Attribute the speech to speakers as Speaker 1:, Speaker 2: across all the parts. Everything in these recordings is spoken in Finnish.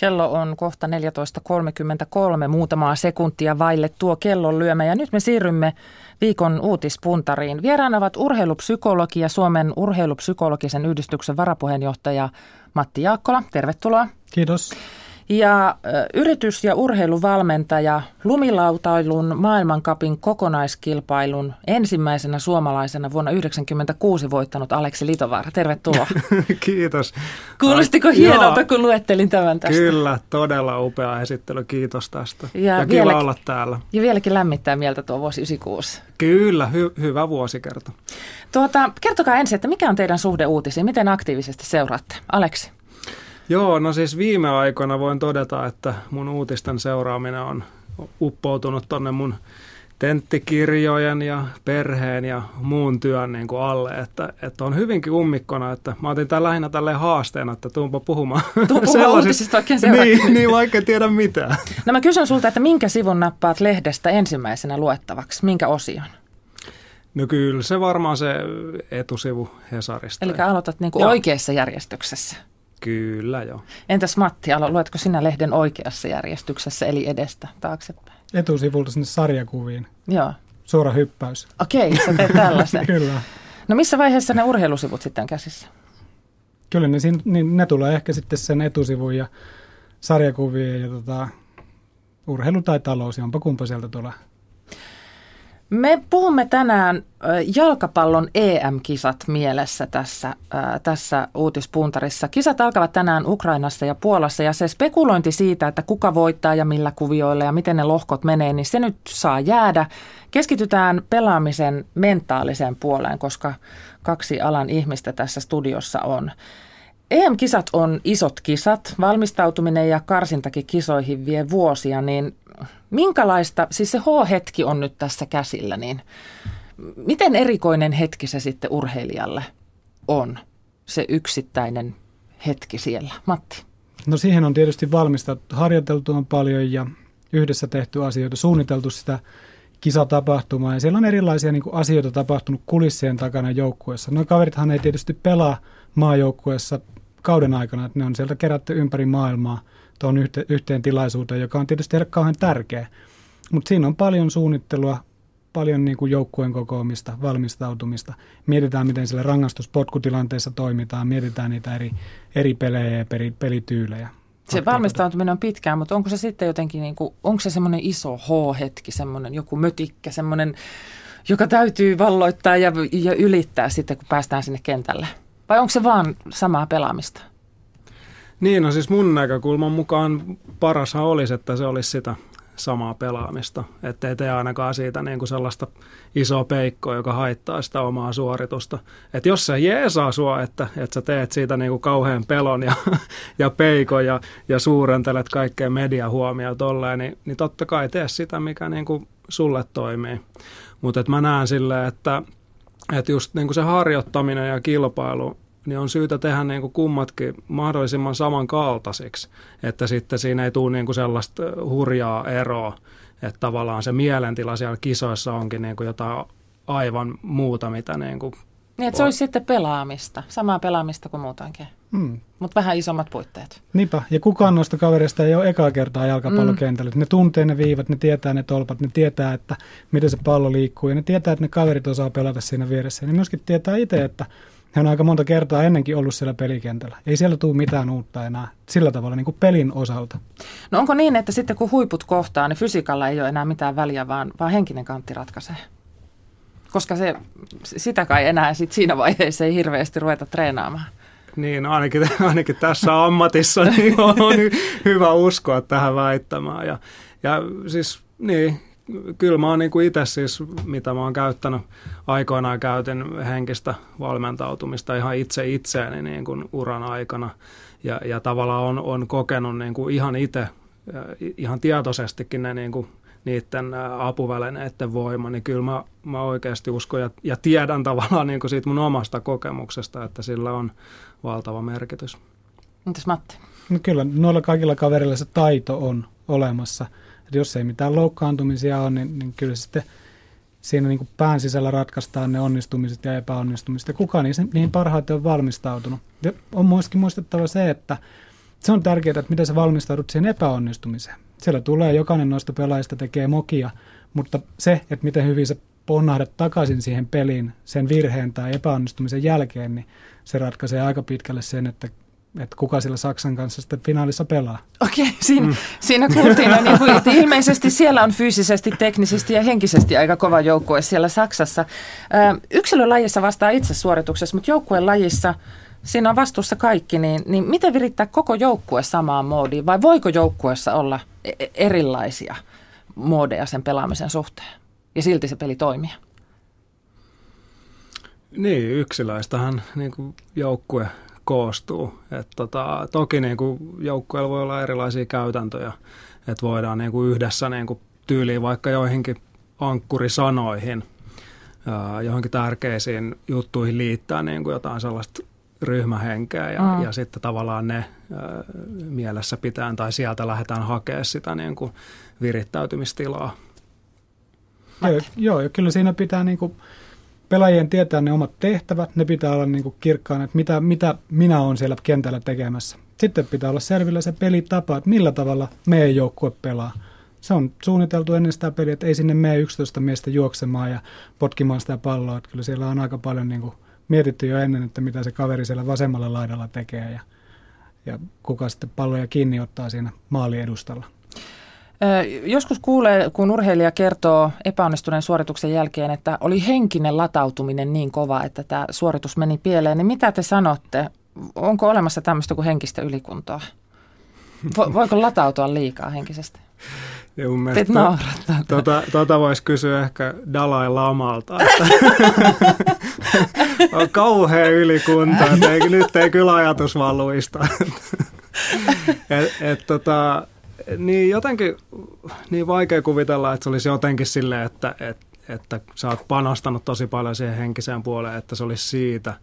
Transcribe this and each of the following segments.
Speaker 1: Kello on kohta 14.33, muutamaa sekuntia vaille tuo kellon lyömä ja nyt me siirrymme viikon uutispuntariin. Vieraana ovat urheilupsykologi ja Suomen urheilupsykologisen yhdistyksen varapuheenjohtaja Matti Jaakkola. Tervetuloa.
Speaker 2: Kiitos
Speaker 1: ja yritys- ja urheiluvalmentaja lumilautailun maailmankapin kokonaiskilpailun ensimmäisenä suomalaisena vuonna 1996 voittanut Aleksi Litovaara. Tervetuloa.
Speaker 2: Kiitos.
Speaker 1: Kuulostiko Ai, hienolta, joo. kun luettelin tämän tästä?
Speaker 2: Kyllä, todella upea esittely. Kiitos tästä. Ja, ja kiva olla täällä.
Speaker 1: Ja vieläkin lämmittää mieltä tuo vuosi 96.
Speaker 2: Kyllä, hy- hyvä vuosikerta.
Speaker 1: Tuota, kertokaa ensin, että mikä on teidän suhde uutisiin? Miten aktiivisesti seuraatte? Aleksi.
Speaker 2: Joo, no siis viime aikoina voin todeta, että mun uutisten seuraaminen on uppoutunut tonne mun tenttikirjojen ja perheen ja muun työn niin kuin alle, että, että on hyvinkin ummikkona, että mä otin tämän lähinnä tälleen haasteena, että tuunpa puhumaan.
Speaker 1: Tuu puhumaan uutisista oikein
Speaker 2: niin, niin, vaikka en tiedä mitään.
Speaker 1: No mä kysyn sulta, että minkä sivun nappaat lehdestä ensimmäisenä luettavaksi, minkä osion?
Speaker 2: No kyllä se varmaan se etusivu Hesarista.
Speaker 1: Eli aloitat niin kuin oikeassa järjestyksessä.
Speaker 2: Kyllä joo.
Speaker 1: Entäs Matti, alo, luetko sinä lehden oikeassa järjestyksessä, eli edestä taaksepäin?
Speaker 2: Etusivulta sinne sarjakuviin.
Speaker 1: Joo.
Speaker 2: Suora hyppäys.
Speaker 1: Okei, sä teet tällaisen.
Speaker 2: Kyllä.
Speaker 1: No missä vaiheessa ne urheilusivut sitten on käsissä?
Speaker 2: Kyllä ne, niin ne tulee ehkä sitten sen etusivun ja sarjakuvien ja tota, urheilu tai talous, onpa kumpa sieltä tulee.
Speaker 1: Me puhumme tänään jalkapallon EM-kisat mielessä tässä, tässä uutispuntarissa. Kisat alkavat tänään Ukrainassa ja Puolassa ja se spekulointi siitä, että kuka voittaa ja millä kuvioilla ja miten ne lohkot menee, niin se nyt saa jäädä. Keskitytään pelaamisen mentaaliseen puoleen, koska kaksi alan ihmistä tässä studiossa on. EM-kisat on isot kisat. Valmistautuminen ja karsintakin kisoihin vie vuosia, niin minkälaista, siis se H-hetki on nyt tässä käsillä, niin miten erikoinen hetki se sitten urheilijalle on, se yksittäinen hetki siellä? Matti.
Speaker 2: No siihen on tietysti valmistettu, harjoiteltu on paljon ja yhdessä tehty asioita, suunniteltu sitä kisatapahtumaa ja siellä on erilaisia niin kuin, asioita tapahtunut kulissien takana joukkueessa. No kaverithan ei tietysti pelaa maajoukkueessa kauden aikana, että ne on sieltä kerätty ympäri maailmaa tuon yhte, yhteen tilaisuuteen, joka on tietysti heille kauhean tärkeä. Mutta siinä on paljon suunnittelua, paljon niin kuin joukkueen kokoamista, valmistautumista. Mietitään, miten siellä rangaistuspotkutilanteessa toimitaan, mietitään niitä eri, eri pelejä ja peri, pelityylejä.
Speaker 1: Se valmistautuminen on pitkään, mutta onko se sitten jotenkin, niin kuin, onko se semmoinen iso H-hetki, semmoinen joku mötikkä, semmoinen, joka täytyy valloittaa ja, ja ylittää sitten, kun päästään sinne kentälle? Vai onko se vaan samaa pelaamista?
Speaker 2: Niin, no siis mun näkökulman mukaan parashan olisi, että se olisi sitä samaa pelaamista. Että ei tee ainakaan siitä niin kuin sellaista isoa peikkoa, joka haittaa sitä omaa suoritusta. Että jos se jeesaa sua, että, että sä teet siitä niin kuin kauhean pelon ja, ja peikon ja, ja suurentelet kaikkea mediahuomioon tolleen, niin, niin totta kai tee sitä, mikä niin kuin sulle toimii. Mutta mä näen silleen, että, että just niin kuin se harjoittaminen ja kilpailu niin on syytä tehdä niin kuin kummatkin mahdollisimman samankaltaisiksi, että sitten siinä ei tule niin kuin sellaista hurjaa eroa, että tavallaan se mielentila siellä kisoissa onkin niin kuin jotain aivan muuta, mitä niin kuin
Speaker 1: niin, että se olisi sitten pelaamista, samaa pelaamista kuin muutenkin, mm. mutta vähän isommat puitteet.
Speaker 2: Niinpä, ja kukaan noista kavereista ei ole ekaa kertaa jalkapallokentällä. Mm. Ne tuntee ne viivat, ne tietää ne tolpat, ne tietää, että miten se pallo liikkuu, ja ne tietää, että ne kaverit osaa pelata siinä vieressä. Ja ne myöskin tietää itse, että hän on aika monta kertaa ennenkin ollut siellä pelikentällä. Ei siellä tule mitään uutta enää sillä tavalla niin kuin pelin osalta.
Speaker 1: No onko niin, että sitten kun huiput kohtaa, niin fysiikalla ei ole enää mitään väliä, vaan, vaan henkinen kantti ratkaisee? Koska se, sitä kai enää sit siinä vaiheessa ei hirveästi ruveta treenaamaan.
Speaker 2: Niin, ainakin, ainakin tässä ammatissa niin on hyvä uskoa tähän väittämään. Ja, ja siis niin, kyllä mä oon niin kuin itse siis, mitä mä oon käyttänyt, aikoinaan käytin henkistä valmentautumista ihan itse itseäni niin kuin uran aikana. Ja, ja tavallaan on, on kokenut niin kuin ihan itse, ihan tietoisestikin ne niin kuin niiden apuvälineiden voima, niin kyllä mä, mä oikeasti uskon ja, ja tiedän tavallaan niin kuin siitä mun omasta kokemuksesta, että sillä on valtava merkitys.
Speaker 1: Mitäs Matti?
Speaker 2: No kyllä, noilla kaikilla kaverilla se taito on olemassa – että jos ei mitään loukkaantumisia ole, niin, niin kyllä sitten siinä niin kuin pään sisällä ratkaistaan ne onnistumiset ja epäonnistumiset. Ja kuka niihin, niihin parhaiten on valmistautunut. Ja on myöskin muistettava se, että
Speaker 3: se on tärkeää, että miten sä valmistaudut siihen epäonnistumiseen. Siellä tulee, jokainen noista pelaajista tekee mokia, mutta se, että miten hyvin sä ponnahdat takaisin siihen peliin sen virheen tai epäonnistumisen jälkeen, niin se ratkaisee aika pitkälle sen, että että kuka sillä Saksan kanssa sitten finaalissa pelaa.
Speaker 1: Okei, siinä, mm. siinä kuultiin, niin kuin, että ilmeisesti siellä on fyysisesti, teknisesti ja henkisesti aika kova joukkue siellä Saksassa. Yksilölajissa vastaa itse suorituksessa, mutta joukkueen lajissa siinä on vastuussa kaikki, niin, niin miten virittää koko joukkue samaan moodiin vai voiko joukkueessa olla e-, e-, erilaisia moodeja sen pelaamisen suhteen ja silti se peli toimii?
Speaker 2: Niin, yksilöistähän niin joukkue koostuu. Et tota, toki niin kuin joukkueella voi olla erilaisia käytäntöjä, että voidaan niin kuin yhdessä niin kuin tyyliin vaikka joihinkin ankkurisanoihin, johonkin tärkeisiin juttuihin liittää niin kuin jotain sellaista ryhmähenkeä ja, mm. ja sitten tavallaan ne ää, mielessä pitää tai sieltä lähdetään hakemaan sitä niin kuin virittäytymistilaa.
Speaker 3: Joo, joo, ja kyllä siinä pitää niin kuin pelaajien tietää ne omat tehtävät, ne pitää olla niin kuin kirkkaana, että mitä, mitä minä olen siellä kentällä tekemässä. Sitten pitää olla selvillä se pelitapa, että millä tavalla meidän joukkue pelaa. Se on suunniteltu ennen sitä peliä, että ei sinne mene 11 miestä juoksemaan ja potkimaan sitä palloa. Että kyllä siellä on aika paljon niin kuin mietitty jo ennen, että mitä se kaveri siellä vasemmalla laidalla tekee ja, ja kuka sitten palloja kiinni ottaa siinä maaliedustalla.
Speaker 1: Joskus kuulee, kun urheilija kertoo epäonnistuneen suorituksen jälkeen, että oli henkinen latautuminen niin kova, että tämä suoritus meni pieleen, niin mitä te sanotte? Onko olemassa tämmöistä kuin henkistä ylikuntoa? Voiko latautua liikaa henkisesti?
Speaker 2: Ja mun mielestä tuota, tuota voisi kysyä ehkä Dalai Lamalta, että on kauhea ylikunta, että ei, nyt ei kyllä ajatus vaan luista. et, et, tota, niin jotenkin niin vaikea kuvitella, että se olisi jotenkin silleen, että, että, että sä oot panostanut tosi paljon siihen henkiseen puoleen, että se olisi siitä.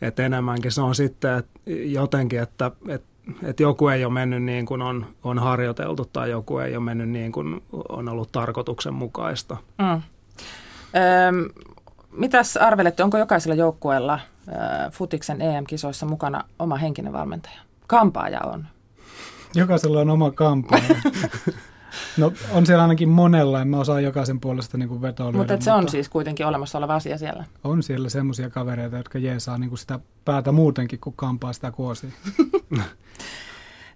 Speaker 2: Että enemmänkin se on sitten että jotenkin, että, että, että joku ei ole mennyt niin kuin on, on harjoiteltu tai joku ei ole mennyt niin kuin on ollut tarkoituksenmukaista. Mm.
Speaker 1: Öm, mitäs arvelette, onko jokaisella joukkueella äh, Futiksen EM-kisoissa mukana oma henkinen valmentaja? Kampaaja on.
Speaker 3: Jokaisella on oma kampaaja. No on siellä ainakin monella, en mä osaa jokaisen puolesta niin kuin vetoa
Speaker 1: mutta, se on siis kuitenkin olemassa oleva asia siellä.
Speaker 3: On siellä semmoisia kavereita, jotka jeesaa niin kuin sitä päätä muutenkin, kun kampaa sitä kuosia.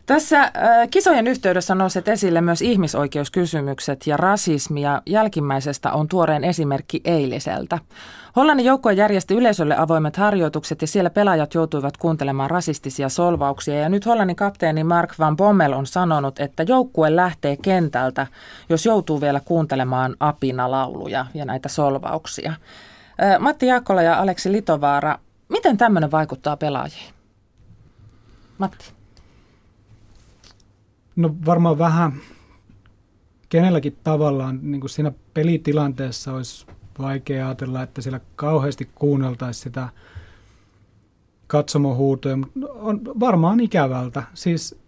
Speaker 1: Tässä äh, kisojen yhteydessä on nousseet esille myös ihmisoikeuskysymykset ja rasismi ja jälkimmäisestä on tuoreen esimerkki eiliseltä. Hollannin joukkue järjesti yleisölle avoimet harjoitukset ja siellä pelaajat joutuivat kuuntelemaan rasistisia solvauksia. Ja nyt Hollannin kapteeni Mark van Bommel on sanonut, että joukkue lähtee kentältä, jos joutuu vielä kuuntelemaan apina-lauluja ja näitä solvauksia. Äh, Matti Jaakkola ja Aleksi Litovaara, miten tämmöinen vaikuttaa pelaajiin? Matti.
Speaker 3: No varmaan vähän kenelläkin tavallaan niin kuin siinä pelitilanteessa olisi vaikea ajatella, että siellä kauheasti kuunneltaisiin sitä katsomohuutoja, mutta on varmaan ikävältä. Siis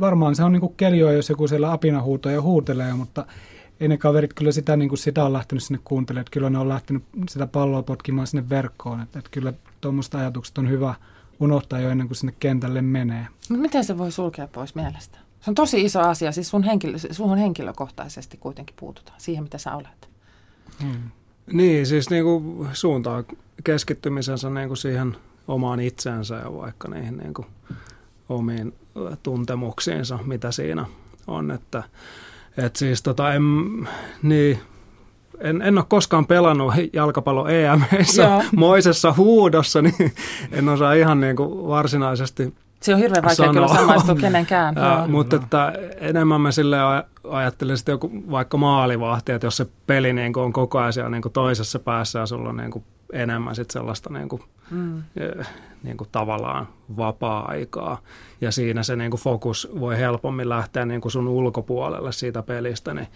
Speaker 3: varmaan se on niin kuin keljoa, jos joku siellä apinahuutoja huutelee, mutta ei ne kaverit kyllä sitä, niin kuin sitä on lähtenyt sinne kuuntelemaan. Että kyllä ne on lähtenyt sitä palloa potkimaan sinne verkkoon. Että, että kyllä tuommoista ajatukset on hyvä unohtaa jo ennen kuin sinne kentälle menee.
Speaker 1: Mutta miten se voi sulkea pois mielestä? Se on tosi iso asia, siis sun, henkilö, sun henkilökohtaisesti kuitenkin puututaan siihen, mitä sä olet.
Speaker 2: Hmm. Niin, siis niin kuin suuntaa keskittymisensä niin kuin siihen omaan itsensä ja vaikka niihin niin kuin omiin tuntemuksiinsa, mitä siinä on. Että, et siis tota, en, niin, en, en ole koskaan pelannut jalkapallo EMissä moisessa huudossa, niin en osaa ihan niin kuin varsinaisesti
Speaker 1: se on hirveän vaikea sanoa. kyllä samaistua kenenkään.
Speaker 2: Ja, mutta että enemmän mä sille ajattelen sitten joku vaikka maalivahti, että jos se peli niin on koko ajan siellä niin toisessa päässä ja sulla on niin enemmän sit sellaista niin kuin, mm. niin kuin tavallaan vapaa-aikaa. Ja siinä se niin kuin fokus voi helpommin lähteä niin kuin sun ulkopuolelle siitä pelistä, niin,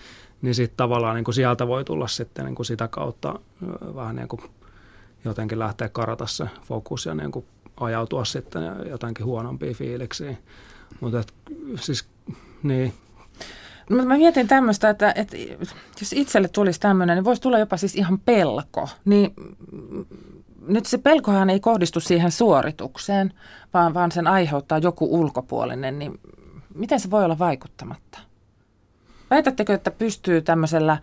Speaker 2: niin sitten tavallaan niin kuin sieltä voi tulla sitten niin kuin sitä kautta vähän niin kuin jotenkin lähteä karata se fokus ja niin kuin ajautua sitten jotenkin huonompiin fiiliksiin. Mutta siis, niin.
Speaker 1: No, mä mietin tämmöistä, että, että jos itselle tulisi tämmöinen, niin voisi tulla jopa siis ihan pelko. Niin nyt se pelkohan ei kohdistu siihen suoritukseen, vaan, vaan sen aiheuttaa joku ulkopuolinen, niin miten se voi olla vaikuttamatta? Väitättekö, että pystyy tämmöisellä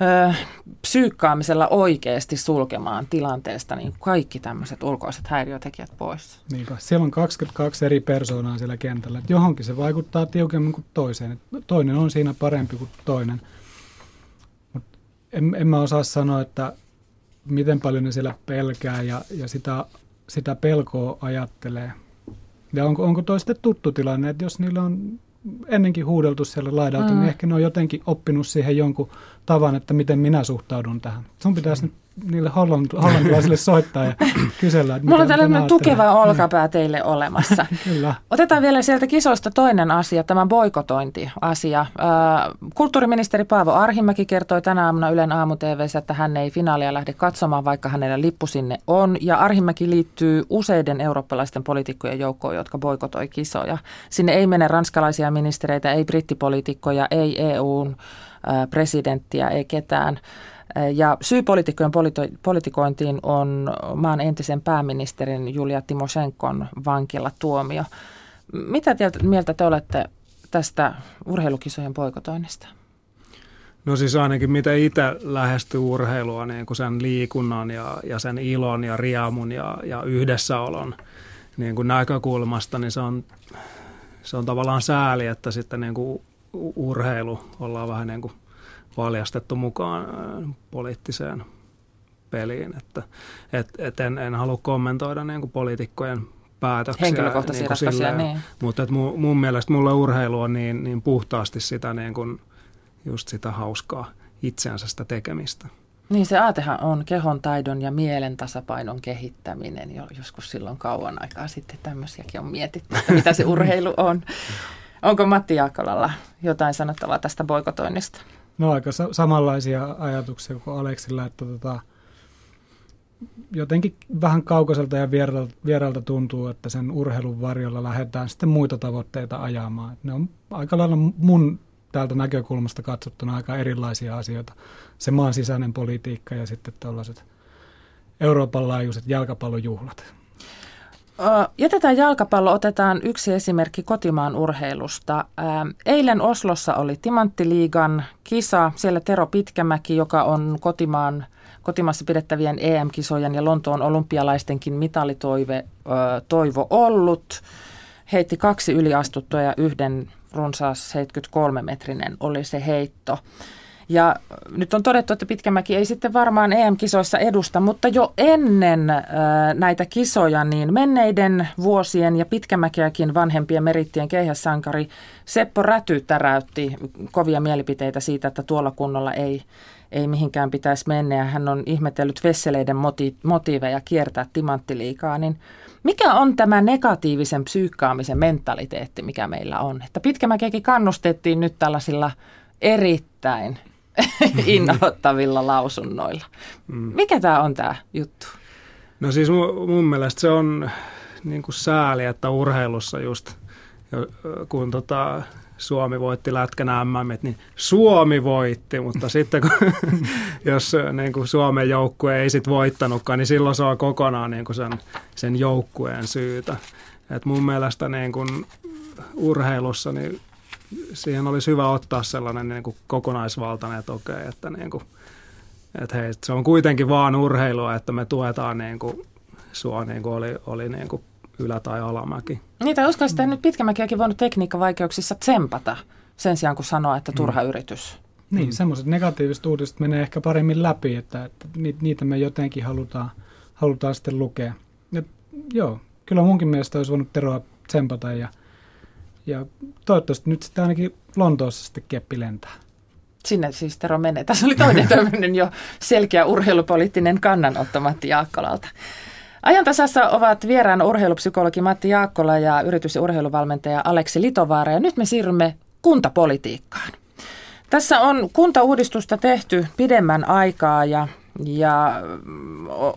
Speaker 1: ö, psyykkaamisella oikeasti sulkemaan tilanteesta niin kaikki tämmöiset ulkoiset häiriötekijät pois?
Speaker 3: Niinpä. Siellä on 22 eri persoonaa siellä kentällä. Että johonkin se vaikuttaa tiukemmin kuin toiseen. Toinen on siinä parempi kuin toinen. Mut en, en mä osaa sanoa, että miten paljon ne siellä pelkää ja, ja sitä, sitä pelkoa ajattelee. Ja onko, onko toi tuttu tilanne, että jos niillä on ennenkin huudeltu siellä laidalta, niin mm. niin ehkä ne on jotenkin oppinut siihen jonkun tavan, että miten minä suhtaudun tähän. Sun pitäisi nyt niille hollantilaisille soittaa ja kysellä.
Speaker 1: Mulla on tällainen tukeva olkapää teille olemassa.
Speaker 3: Kyllä.
Speaker 1: Otetaan vielä sieltä kisoista toinen asia, tämä boikotointiasia. Kulttuuriministeri Paavo Arhimäki kertoi tänä aamuna Ylen aamu että hän ei finaalia lähde katsomaan, vaikka hänellä lippu sinne on. Ja Arhimäki liittyy useiden eurooppalaisten poliitikkojen joukkoon, jotka boikotoi kisoja. Sinne ei mene ranskalaisia ministereitä, ei brittipoliitikkoja, ei EUn presidenttiä, ei ketään. Ja syy poliitikkojen politikointiin on maan entisen pääministerin Julia Timoshenkon tuomio. Mitä mieltä te olette tästä urheilukisojen poikotoinnista?
Speaker 2: No siis ainakin mitä itse lähestyy urheilua niin kuin sen liikunnan ja, ja sen ilon ja riemun ja, ja yhdessäolon niin kuin näkökulmasta, niin se on, se on tavallaan sääli, että sitten niin kuin urheilu ollaan vähän niin kuin valjastettu mukaan poliittiseen peliin. Että, et, et en, en halua kommentoida niin kuin poliitikkojen päätöksiä.
Speaker 1: Henkilökohtaisia niin ratkaisuja, silleen, niin.
Speaker 2: Mutta et mun, mun mielestä mulle urheilu on niin, niin puhtaasti sitä niin kuin, just sitä hauskaa itseänsä sitä tekemistä.
Speaker 1: Niin se aatehan on kehon taidon ja mielen tasapainon kehittäminen. Jo, joskus silloin kauan aikaa sitten tämmöisiäkin on mietitty, että mitä se urheilu on. Onko Matti Jaakolalla jotain sanottavaa tästä boikotoinnista?
Speaker 3: No aika sa- samanlaisia ajatuksia kuin Aleksilla, että tota, jotenkin vähän kaukaiselta ja vieralta, tuntuu, että sen urheilun varjolla lähdetään sitten muita tavoitteita ajamaan. Ne on aika lailla mun täältä näkökulmasta katsottuna aika erilaisia asioita. Se maan sisäinen politiikka ja sitten tällaiset Euroopan laajuiset jalkapallojuhlat.
Speaker 1: Jätetään jalkapallo, otetaan yksi esimerkki kotimaan urheilusta. Eilen Oslossa oli Timanttiliigan kisa, siellä Tero Pitkämäki, joka on kotimaan, kotimaassa pidettävien EM-kisojen ja Lontoon olympialaistenkin mitalitoive toivo ollut. Heitti kaksi yliastuttua ja yhden runsaas 73-metrinen oli se heitto. Ja nyt on todettu, että Pitkämäki ei sitten varmaan EM-kisoissa edusta, mutta jo ennen näitä kisoja, niin menneiden vuosien ja Pitkämäkiäkin vanhempien merittien keihäsankari Seppo Räty täräytti kovia mielipiteitä siitä, että tuolla kunnolla ei, ei mihinkään pitäisi mennä. Ja hän on ihmetellyt vesseleiden moti- motiiveja kiertää timanttiliikaa, niin mikä on tämä negatiivisen psyykkaamisen mentaliteetti, mikä meillä on? Että Pitkämäkiäkin kannustettiin nyt tällaisilla erittäin innoittavilla lausunnoilla. Mm. Mikä tämä on tämä juttu?
Speaker 2: No siis mun, mun mielestä se on niin kuin sääli, että urheilussa just kun tota, Suomi voitti lätkän MM, niin Suomi voitti, mutta sitten kun, jos niin kuin Suomen joukkue ei sit voittanutkaan, niin silloin se on kokonaan niin kuin sen, sen joukkueen syytä. Et mun mielestä niin kuin urheilussa niin siihen olisi hyvä ottaa sellainen niin kuin kokonaisvaltainen, että okei, että, niin kuin, että hei, se on kuitenkin vaan urheilua, että me tuetaan niin kuin, sua niin kuin oli, oli niin kuin ylä- tai alamäki.
Speaker 1: Niitä uskon, että nyt pitkämäkiäkin voinut tekniikkavaikeuksissa tsempata sen sijaan, kun sanoa, että turha mm. yritys.
Speaker 3: Niin, mm. semmoiset negatiiviset uutiset menee ehkä paremmin läpi, että, että niitä me jotenkin halutaan, halutaan sitten lukea. Ja, joo, kyllä munkin mielestä olisi voinut Teroa tsempata ja – ja toivottavasti nyt sitten ainakin Lontoossa sitten keppi lentää.
Speaker 1: Sinne siis Tero menee. Tässä oli toinen tämmöinen jo selkeä urheilupoliittinen kannanotto Matti Jaakkolalta. Ajantasassa ovat vieraan urheilupsykologi Matti Jaakkola ja yritys- ja urheiluvalmentaja Aleksi Litovaara. Ja nyt me siirrymme kuntapolitiikkaan. Tässä on kuntauudistusta tehty pidemmän aikaa ja ja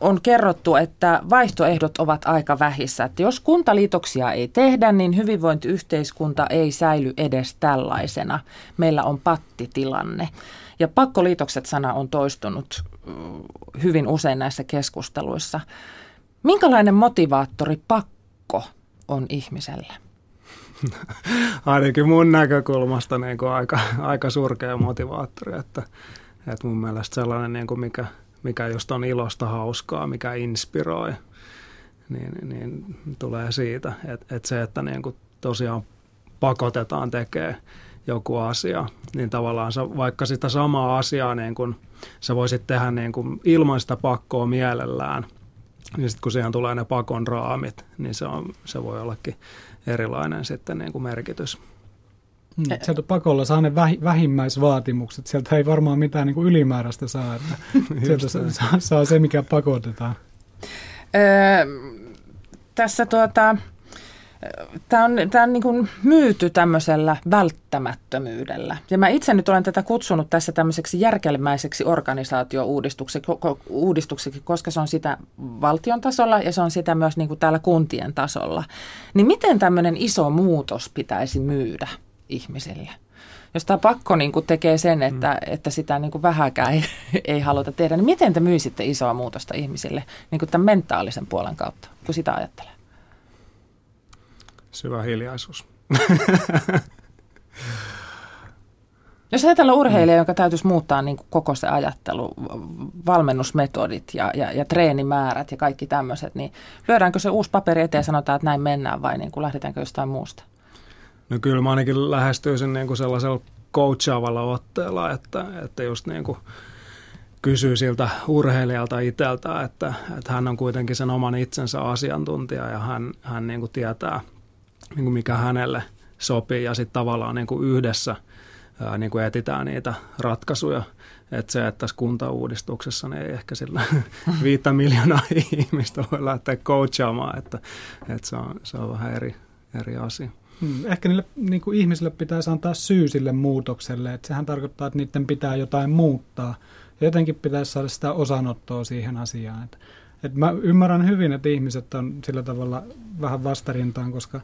Speaker 1: on kerrottu, että vaihtoehdot ovat aika vähissä. Että jos kuntaliitoksia ei tehdä, niin hyvinvointiyhteiskunta ei säily edes tällaisena. Meillä on pattitilanne. Ja pakkoliitokset-sana on toistunut mm, hyvin usein näissä keskusteluissa. Minkälainen motivaattori pakko on ihmiselle?
Speaker 2: Ainakin mun näkökulmasta niin kuin aika, aika surkea motivaattori, että, että mun mielestä sellainen, niin kuin mikä, mikä just on ilosta hauskaa, mikä inspiroi, niin, niin tulee siitä, että, että se, että niin kuin tosiaan pakotetaan tekemään joku asia, niin tavallaan sä, vaikka sitä samaa asiaa niin kun, sä voisit tehdä niin kun ilman sitä pakkoa mielellään, niin sitten kun siihen tulee ne pakon raamit, niin se, on, se voi ollakin erilainen sitten niin kuin merkitys.
Speaker 3: Mm, sieltä pakolla saa ne vähimmäisvaatimukset. Sieltä ei varmaan mitään niin kuin ylimääräistä saa. Että sieltä saa, saa se, mikä pakotetaan.
Speaker 1: Öö, tässä tuota, Tämä on, tämä on niin kuin myyty tämmöisellä välttämättömyydellä. Ja mä itse nyt olen tätä kutsunut tässä tämmöiseksi järkelmäiseksi organisaatio-uudistukseksi, koska se on sitä valtion tasolla ja se on sitä myös niin kuin täällä kuntien tasolla. Niin miten tämmöinen iso muutos pitäisi myydä ihmisille? Jos tämä pakko niin kuin tekee sen, että, mm. että sitä niin kuin vähäkään ei, ei haluta tehdä, niin miten te myisitte isoa muutosta ihmisille niin kuin tämän mentaalisen puolen kautta, kun sitä ajattelee?
Speaker 2: Syvä hiljaisuus.
Speaker 1: Jos ajatellaan urheilija, mm. joka täytyisi muuttaa niin kuin koko se ajattelu, valmennusmetodit ja, ja, ja treenimäärät ja kaikki tämmöiset, niin lyödäänkö se uusi paperi eteen ja sanotaan, että näin mennään vai niin kuin lähdetäänkö jostain muusta?
Speaker 2: No kyllä mä ainakin lähestyisin niin kuin sellaisella coachaavalla otteella, että, että just niin kuin kysyy siltä urheilijalta itseltä, että, että hän on kuitenkin sen oman itsensä asiantuntija ja hän, hän niin kuin tietää – niin kuin mikä hänelle sopii ja sitten tavallaan niin kuin yhdessä ää, niin kuin etitään niitä ratkaisuja. Että se, että tässä kuntauudistuksessa niin ei ehkä sillä viittä miljoonaa ihmistä voi lähteä coachaamaan, että, että se, on, se on vähän eri, eri asia.
Speaker 3: Hmm, ehkä niille niin kuin ihmisille pitäisi antaa syy sille muutokselle, että sehän tarkoittaa, että niiden pitää jotain muuttaa. Ja jotenkin pitäisi saada sitä osanottoa siihen asiaan. Että, että mä ymmärrän hyvin, että ihmiset on sillä tavalla vähän vastarintaan, koska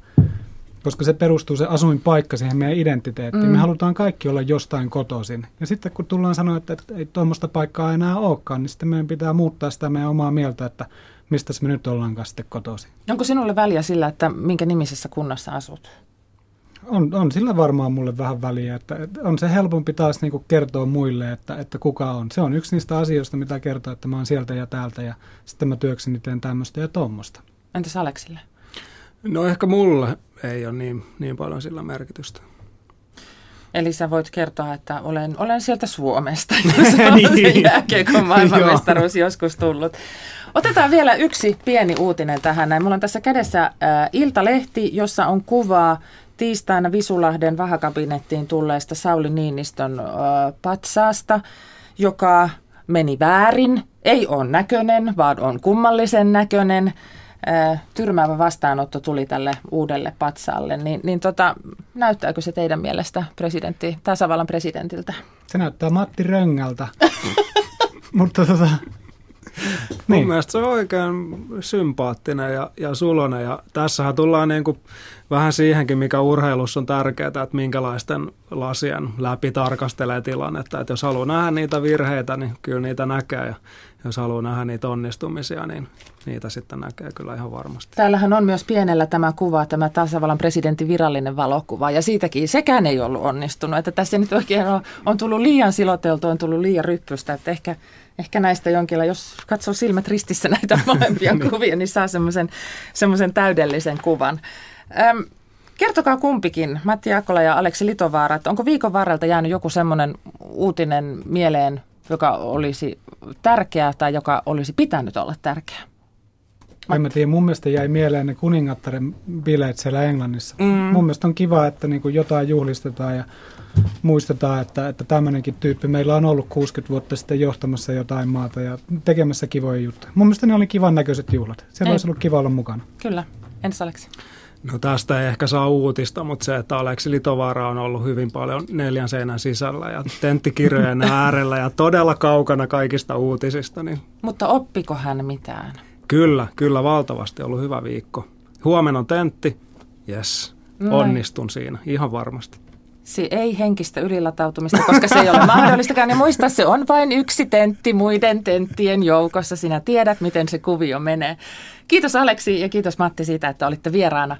Speaker 3: koska se perustuu se asuinpaikka siihen meidän identiteettiin. Mm. Me halutaan kaikki olla jostain kotoisin. Ja sitten kun tullaan sanoa, että, että ei tuommoista paikkaa enää olekaan, niin sitten meidän pitää muuttaa sitä meidän omaa mieltä, että mistä me nyt ollaankaan sitten kotoisin.
Speaker 1: Onko sinulle väliä sillä, että minkä nimisessä kunnassa asut?
Speaker 3: On, on sillä varmaan mulle vähän väliä, että, että on se helpompi taas niin kuin kertoa muille, että, että kuka on. Se on yksi niistä asioista, mitä kertoo, että mä oon sieltä ja täältä ja sitten mä työkseni teen tämmöistä ja tuommoista.
Speaker 1: Entäs Aleksille?
Speaker 2: No ehkä mulle ei ole niin, niin paljon sillä merkitystä.
Speaker 1: Eli sä voit kertoa, että olen, olen sieltä Suomesta, jos niin. jääkiekon maailmanmestaruus joskus tullut. Otetaan vielä yksi pieni uutinen tähän. Näin. Mulla on tässä kädessä äh, Iltalehti, jossa on kuvaa tiistaina Visulahden vahakabinettiin tulleesta Sauli Niinistön äh, patsaasta, joka meni väärin. Ei ole näköinen, vaan on kummallisen näköinen tyrmäävä vastaanotto tuli tälle uudelle patsaalle, niin, niin tota, näyttääkö se teidän mielestä presidentti, tasavallan presidentiltä?
Speaker 3: Se näyttää Matti Röngältä, mutta tota,
Speaker 2: niin. Mun mielestä se on oikein sympaattinen ja, ja sulonen ja tässähän tullaan niin kuin vähän siihenkin, mikä urheilussa on tärkeää, että minkälaisten lasien läpi tarkastelee tilannetta. Että jos haluaa nähdä niitä virheitä, niin kyllä niitä näkee ja jos haluaa nähdä niitä onnistumisia, niin niitä sitten näkee kyllä ihan varmasti.
Speaker 1: Täällähän on myös pienellä tämä kuva, tämä tasavallan presidentin virallinen valokuva, ja siitäkin sekään ei ollut onnistunut. Että tässä nyt oikein on, on tullut liian siloteltu, on tullut liian ryppystä, että ehkä, ehkä näistä jonkinlaista, jos katsoo silmät ristissä näitä molempia niin. kuvia, niin saa semmoisen täydellisen kuvan. Öm, kertokaa kumpikin, Matti Akola ja Aleksi Litovaara, että onko viikon varrelta jäänyt joku semmoinen uutinen mieleen, joka olisi tärkeä tai joka olisi pitänyt olla tärkeä?
Speaker 3: En mä tiedä, mun mielestä jäi mieleen ne kuningattaren bileet siellä Englannissa. Mm. Mun mielestä on kiva, että niin kuin jotain juhlistetaan ja muistetaan, että, että tämmöinenkin tyyppi meillä on ollut 60 vuotta sitten johtamassa jotain maata ja tekemässä kivoja juttuja. Mun mielestä ne oli kivan näköiset juhlat. Siellä ei. olisi ollut kiva olla mukana.
Speaker 1: Kyllä. Entäs Aleksi?
Speaker 2: No tästä ei ehkä saa uutista, mutta se, että Aleksi Litovaara on ollut hyvin paljon neljän seinän sisällä ja tenttikirjojen äärellä ja todella kaukana kaikista uutisista. Niin...
Speaker 1: Mutta oppiko hän mitään?
Speaker 2: Kyllä, kyllä valtavasti ollut hyvä viikko. Huomenna on tentti, yes, onnistun siinä, ihan varmasti.
Speaker 1: Se ei henkistä ylilatautumista, koska se ei ole mahdollistakaan. Ja muista, se on vain yksi tentti muiden tenttien joukossa. Sinä tiedät, miten se kuvio menee. Kiitos Aleksi ja kiitos Matti siitä, että olitte vieraana.